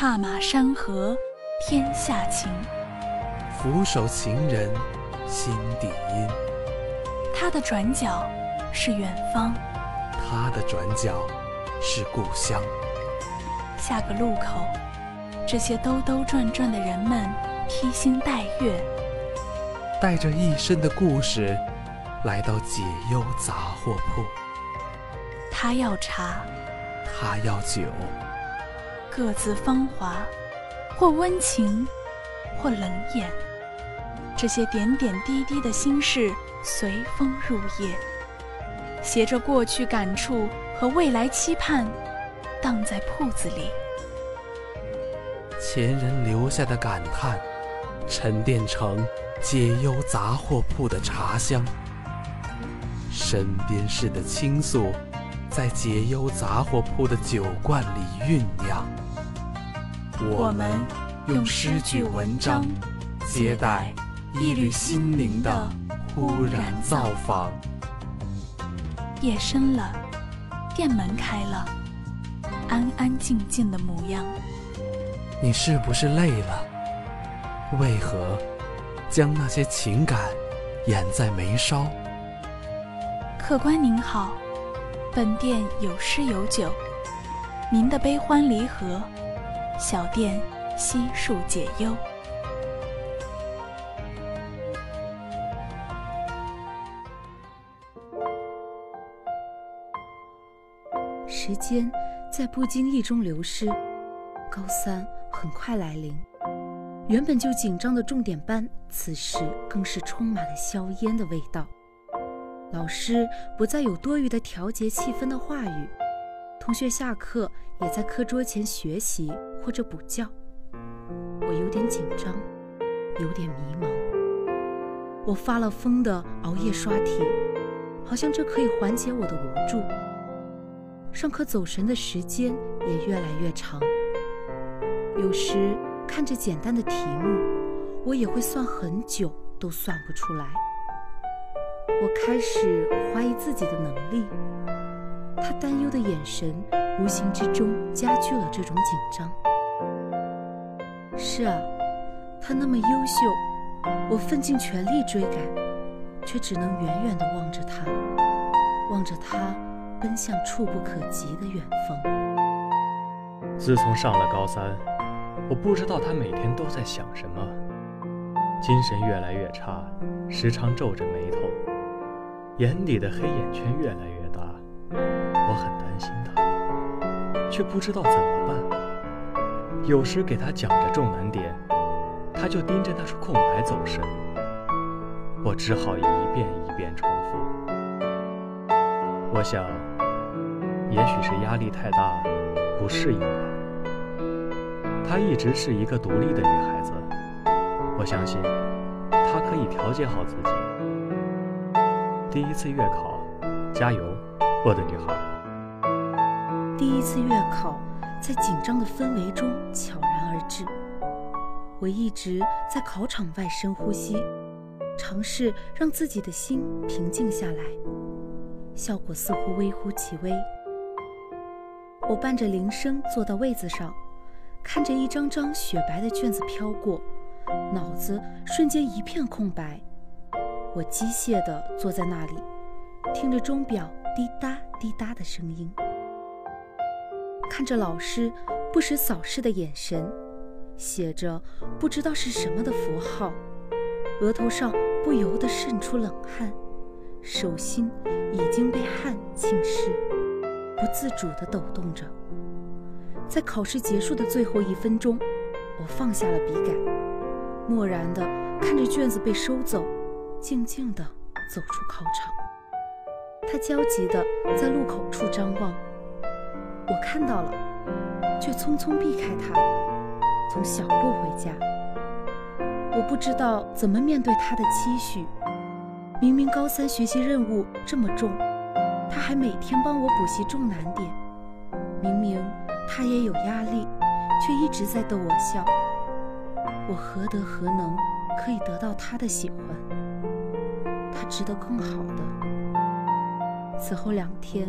踏马山河天下情，俯首情人心底阴。他的转角是远方，他的转角是故乡。下个路口，这些兜兜转转的人们披星戴月，带着一身的故事，来到解忧杂货铺。他要茶，他要酒，各自芳华，或温情，或冷眼。这些点点滴滴的心事随风入夜，携着过去感触和未来期盼，荡在铺子里。前人留下的感叹，沉淀成解忧杂货铺的茶香。身边事的倾诉。在解忧杂货铺的酒罐里酝酿，我们用诗句文章接待一缕心灵的忽然造访。夜深了，店门开了，安安静静的模样。你是不是累了？为何将那些情感掩在眉梢？客官您好。本店有诗有酒，您的悲欢离合，小店悉数解忧。时间在不经意中流失，高三很快来临，原本就紧张的重点班，此时更是充满了硝烟的味道。老师不再有多余的调节气氛的话语，同学下课也在课桌前学习或者补觉。我有点紧张，有点迷茫。我发了疯的熬夜刷题，好像这可以缓解我的无助。上课走神的时间也越来越长。有时看着简单的题目，我也会算很久都算不出来。我开始怀疑自己的能力，他担忧的眼神无形之中加剧了这种紧张。是啊，他那么优秀，我奋尽全力追赶，却只能远远地望着他，望着他奔向触不可及的远方。自从上了高三，我不知道他每天都在想什么，精神越来越差，时常皱着眉头。眼底的黑眼圈越来越大，我很担心他，却不知道怎么办。有时给他讲着重难点，他就盯着那处空白走神，我只好一遍一遍重复。我想，也许是压力太大，不适应吧。她一直是一个独立的女孩子，我相信，她可以调节好自己。第一次月考，加油，我的女孩。第一次月考在紧张的氛围中悄然而至。我一直在考场外深呼吸，尝试让自己的心平静下来，效果似乎微乎其微。我伴着铃声坐到位子上，看着一张张雪白的卷子飘过，脑子瞬间一片空白。我机械地坐在那里，听着钟表滴答滴答的声音，看着老师不时扫视的眼神，写着不知道是什么的符号，额头上不由得渗出冷汗，手心已经被汗浸湿，不自主地抖动着。在考试结束的最后一分钟，我放下了笔杆，漠然地看着卷子被收走。静静地走出考场，他焦急地在路口处张望。我看到了，却匆匆避开他，从小路回家。我不知道怎么面对他的期许。明明高三学习任务这么重，他还每天帮我补习重难点。明明他也有压力，却一直在逗我笑。我何德何能，可以得到他的喜欢？他值得更好的。此后两天，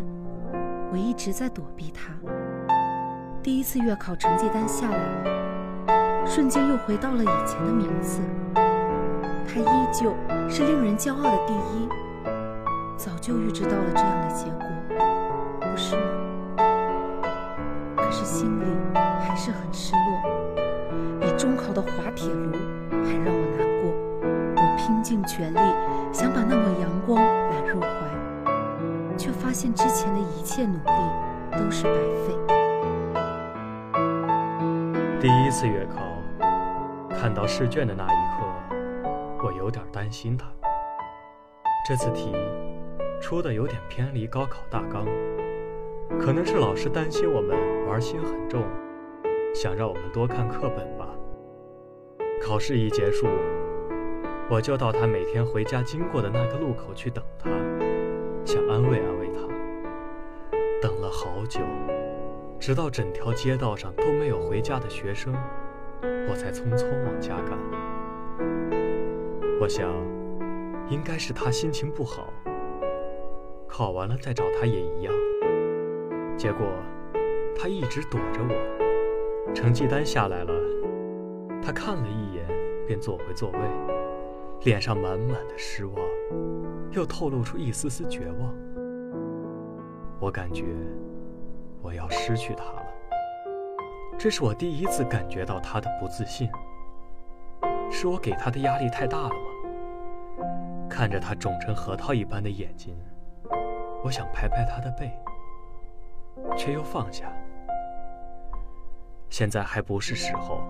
我一直在躲避他。第一次月考成绩单下来了，瞬间又回到了以前的名次。他依旧是令人骄傲的第一，早就预知到了这样的结果，不是吗？可是心里还是很失落，比中考的滑铁卢还让我难过。我拼尽全力想把那抹阳光揽入怀，却发现之前的一切努力都是白费。第一次月考，看到试卷的那一刻。我有点担心他。这次题出的有点偏离高考大纲，可能是老师担心我们玩心很重，想让我们多看课本吧。考试一结束，我就到他每天回家经过的那个路口去等他，想安慰安慰他。等了好久，直到整条街道上都没有回家的学生，我才匆匆往家赶。我想，应该是他心情不好。考完了再找他也一样。结果，他一直躲着我。成绩单下来了，他看了一眼，便坐回座位，脸上满满的失望，又透露出一丝丝绝望。我感觉我要失去他了。这是我第一次感觉到他的不自信。是我给他的压力太大了吗？看着他肿成核桃一般的眼睛，我想拍拍他的背，却又放下。现在还不是时候，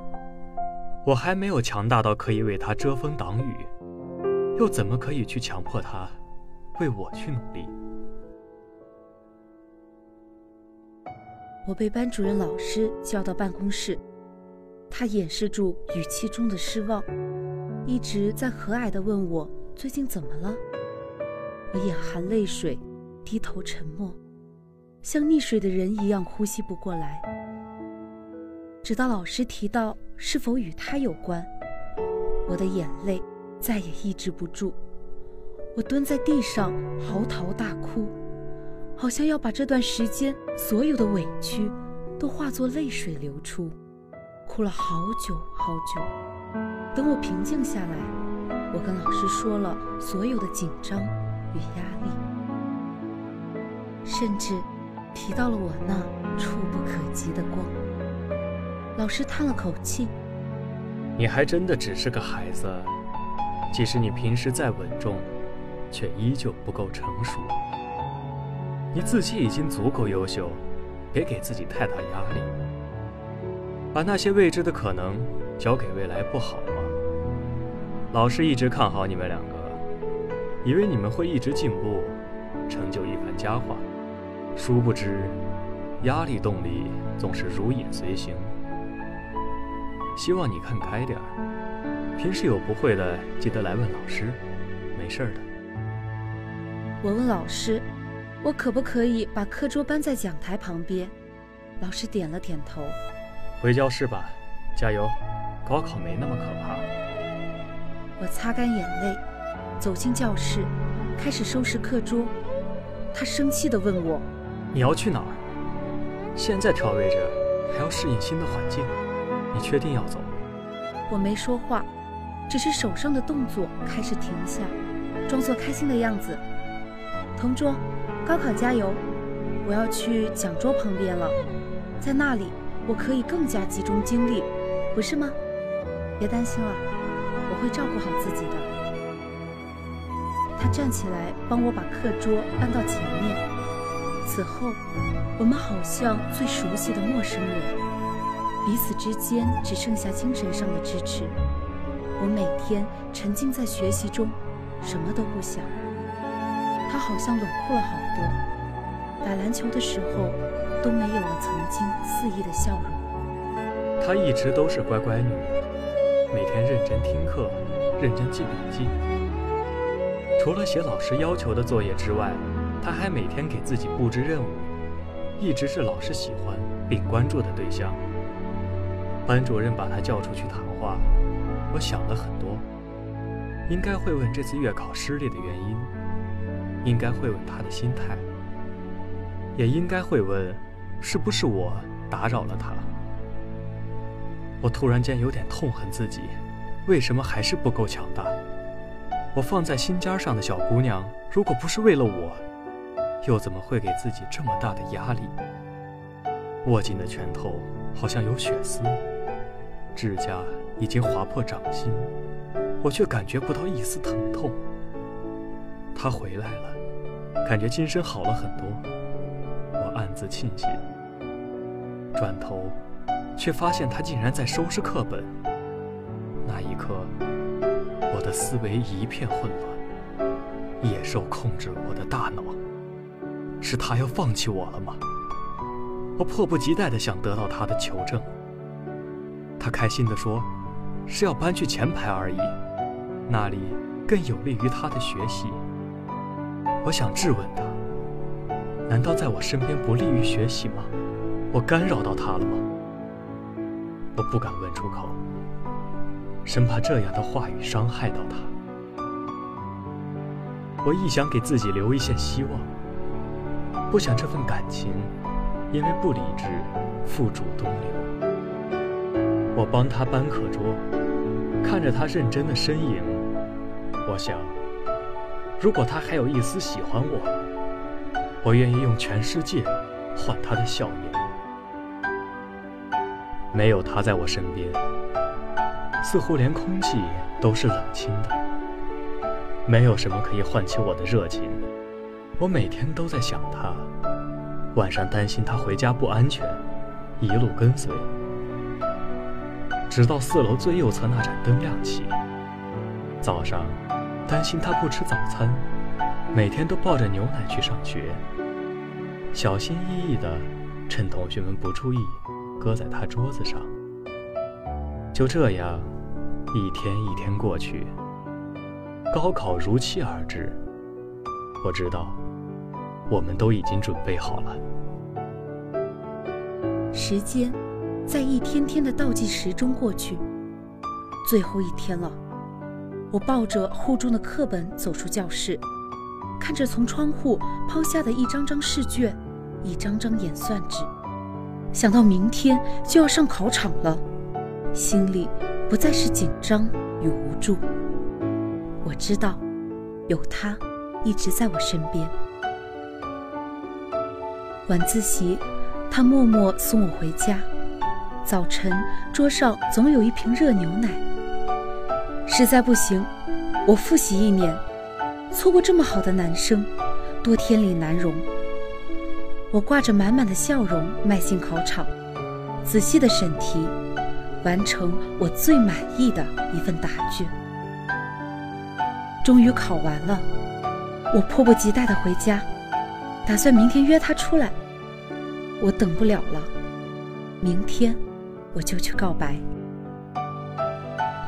我还没有强大到可以为他遮风挡雨，又怎么可以去强迫他为我去努力？我被班主任老师叫到办公室，他掩饰住语气中的失望，一直在和蔼地问我。最近怎么了？我眼含泪水，低头沉默，像溺水的人一样呼吸不过来。直到老师提到是否与他有关，我的眼泪再也抑制不住，我蹲在地上嚎啕大哭，好像要把这段时间所有的委屈都化作泪水流出，哭了好久好久。等我平静下来。我跟老师说了所有的紧张与压力，甚至提到了我那触不可及的光。老师叹了口气：“你还真的只是个孩子，即使你平时再稳重，却依旧不够成熟。你自己已经足够优秀，别给自己太大压力。把那些未知的可能交给未来，不好吗？”老师一直看好你们两个，以为你们会一直进步，成就一番佳话。殊不知，压力动力总是如影随形。希望你看开点儿，平时有不会的记得来问老师，没事的。我问老师，我可不可以把课桌搬在讲台旁边？老师点了点头。回教室吧，加油，高考没那么可怕。我擦干眼泪，走进教室，开始收拾课桌。他生气地问我：“你要去哪儿？现在调位置，还要适应新的环境，你确定要走？”我没说话，只是手上的动作开始停下，装作开心的样子。同桌，高考加油！我要去讲桌旁边了，在那里我可以更加集中精力，不是吗？别担心了。我会照顾好自己的。他站起来帮我把课桌搬到前面。此后，我们好像最熟悉的陌生人，彼此之间只剩下精神上的支持。我每天沉浸在学习中，什么都不想。他好像冷酷了好多，打篮球的时候都没有了曾经肆意的笑容。她一直都是乖乖女。每天认真听课，认真记笔记。除了写老师要求的作业之外，他还每天给自己布置任务，一直是老师喜欢并关注的对象。班主任把他叫出去谈话，我想了很多，应该会问这次月考失利的原因，应该会问他的心态，也应该会问，是不是我打扰了他。我突然间有点痛恨自己，为什么还是不够强大？我放在心尖上的小姑娘，如果不是为了我，又怎么会给自己这么大的压力？握紧的拳头好像有血丝，指甲已经划破掌心，我却感觉不到一丝疼痛。他回来了，感觉精神好了很多，我暗自庆幸。转头。却发现他竟然在收拾课本。那一刻，我的思维一片混乱，野兽控制了我的大脑。是他要放弃我了吗？我迫不及待地想得到他的求证。他开心地说：“是要搬去前排而已，那里更有利于他的学习。”我想质问他：“难道在我身边不利于学习吗？我干扰到他了吗？”我不敢问出口，生怕这样的话语伤害到他。我亦想给自己留一线希望，不想这份感情因为不理智付诸东流。我帮他搬课桌，看着他认真的身影，我想，如果他还有一丝喜欢我，我愿意用全世界换他的笑颜。没有他在我身边，似乎连空气都是冷清的。没有什么可以唤起我的热情。我每天都在想他，晚上担心他回家不安全，一路跟随，直到四楼最右侧那盏灯亮起。早上，担心他不吃早餐，每天都抱着牛奶去上学，小心翼翼地趁同学们不注意。搁在他桌子上，就这样，一天一天过去。高考如期而至，我知道，我们都已经准备好了。时间在一天天的倒计时中过去，最后一天了。我抱着厚重的课本走出教室，看着从窗户抛下的一张张试卷，一张张演算纸。想到明天就要上考场了，心里不再是紧张与无助。我知道，有他一直在我身边。晚自习，他默默送我回家。早晨，桌上总有一瓶热牛奶。实在不行，我复习一年。错过这么好的男生，多天理难容。我挂着满满的笑容迈进考场，仔细的审题，完成我最满意的一份答卷。终于考完了，我迫不及待的回家，打算明天约他出来。我等不了了，明天我就去告白。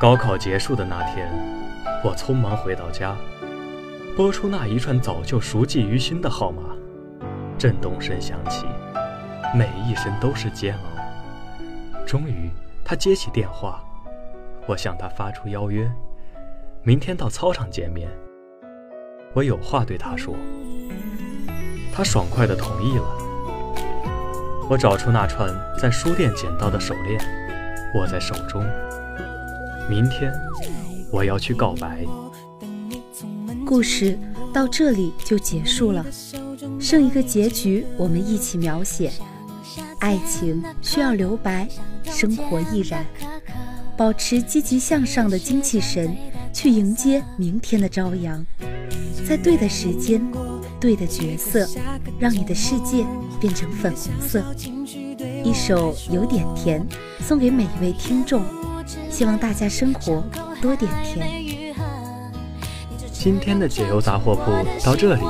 高考结束的那天，我匆忙回到家，拨出那一串早就熟记于心的号码。震动声响起，每一声都是煎熬。终于，他接起电话，我向他发出邀约，明天到操场见面。我有话对他说，他爽快地同意了。我找出那串在书店捡到的手链，握在手中。明天，我要去告白。故事到这里就结束了。剩一个结局，我们一起描写。爱情需要留白，生活亦然。保持积极向上的精气神，去迎接明天的朝阳。在对的时间，对的角色，让你的世界变成粉红色。一首有点甜，送给每一位听众。希望大家生活多点甜。今天的解忧杂货铺到这里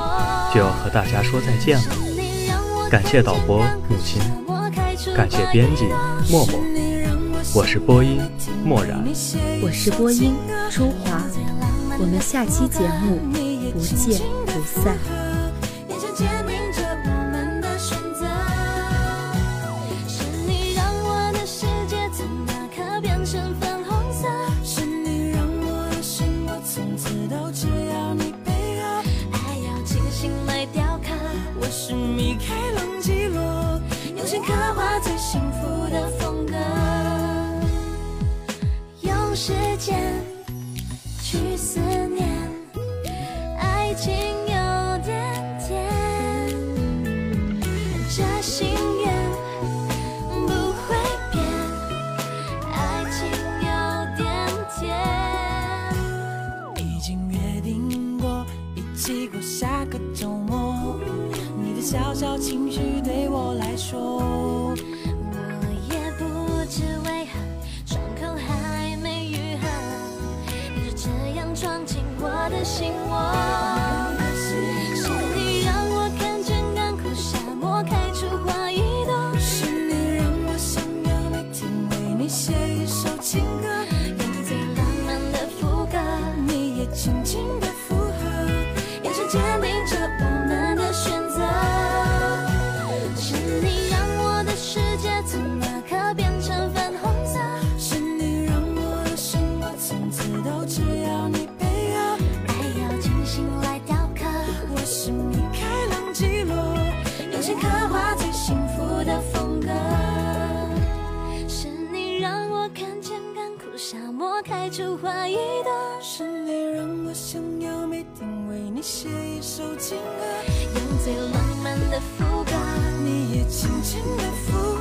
就要和大家说再见了。感谢导播母亲，感谢编辑默默，我是播音默然，我是播音初华，我们下期节目不见不散。小小情绪对我来说，我也不知为何，伤口还没愈合，你就这样闯进我的心窝。是你让我看见干枯沙漠开出花一朵，是你让我想要每天为你写一首情歌，用最浪漫的副歌，你也轻轻为你写一首情歌，用最浪漫的副歌，你也轻轻的附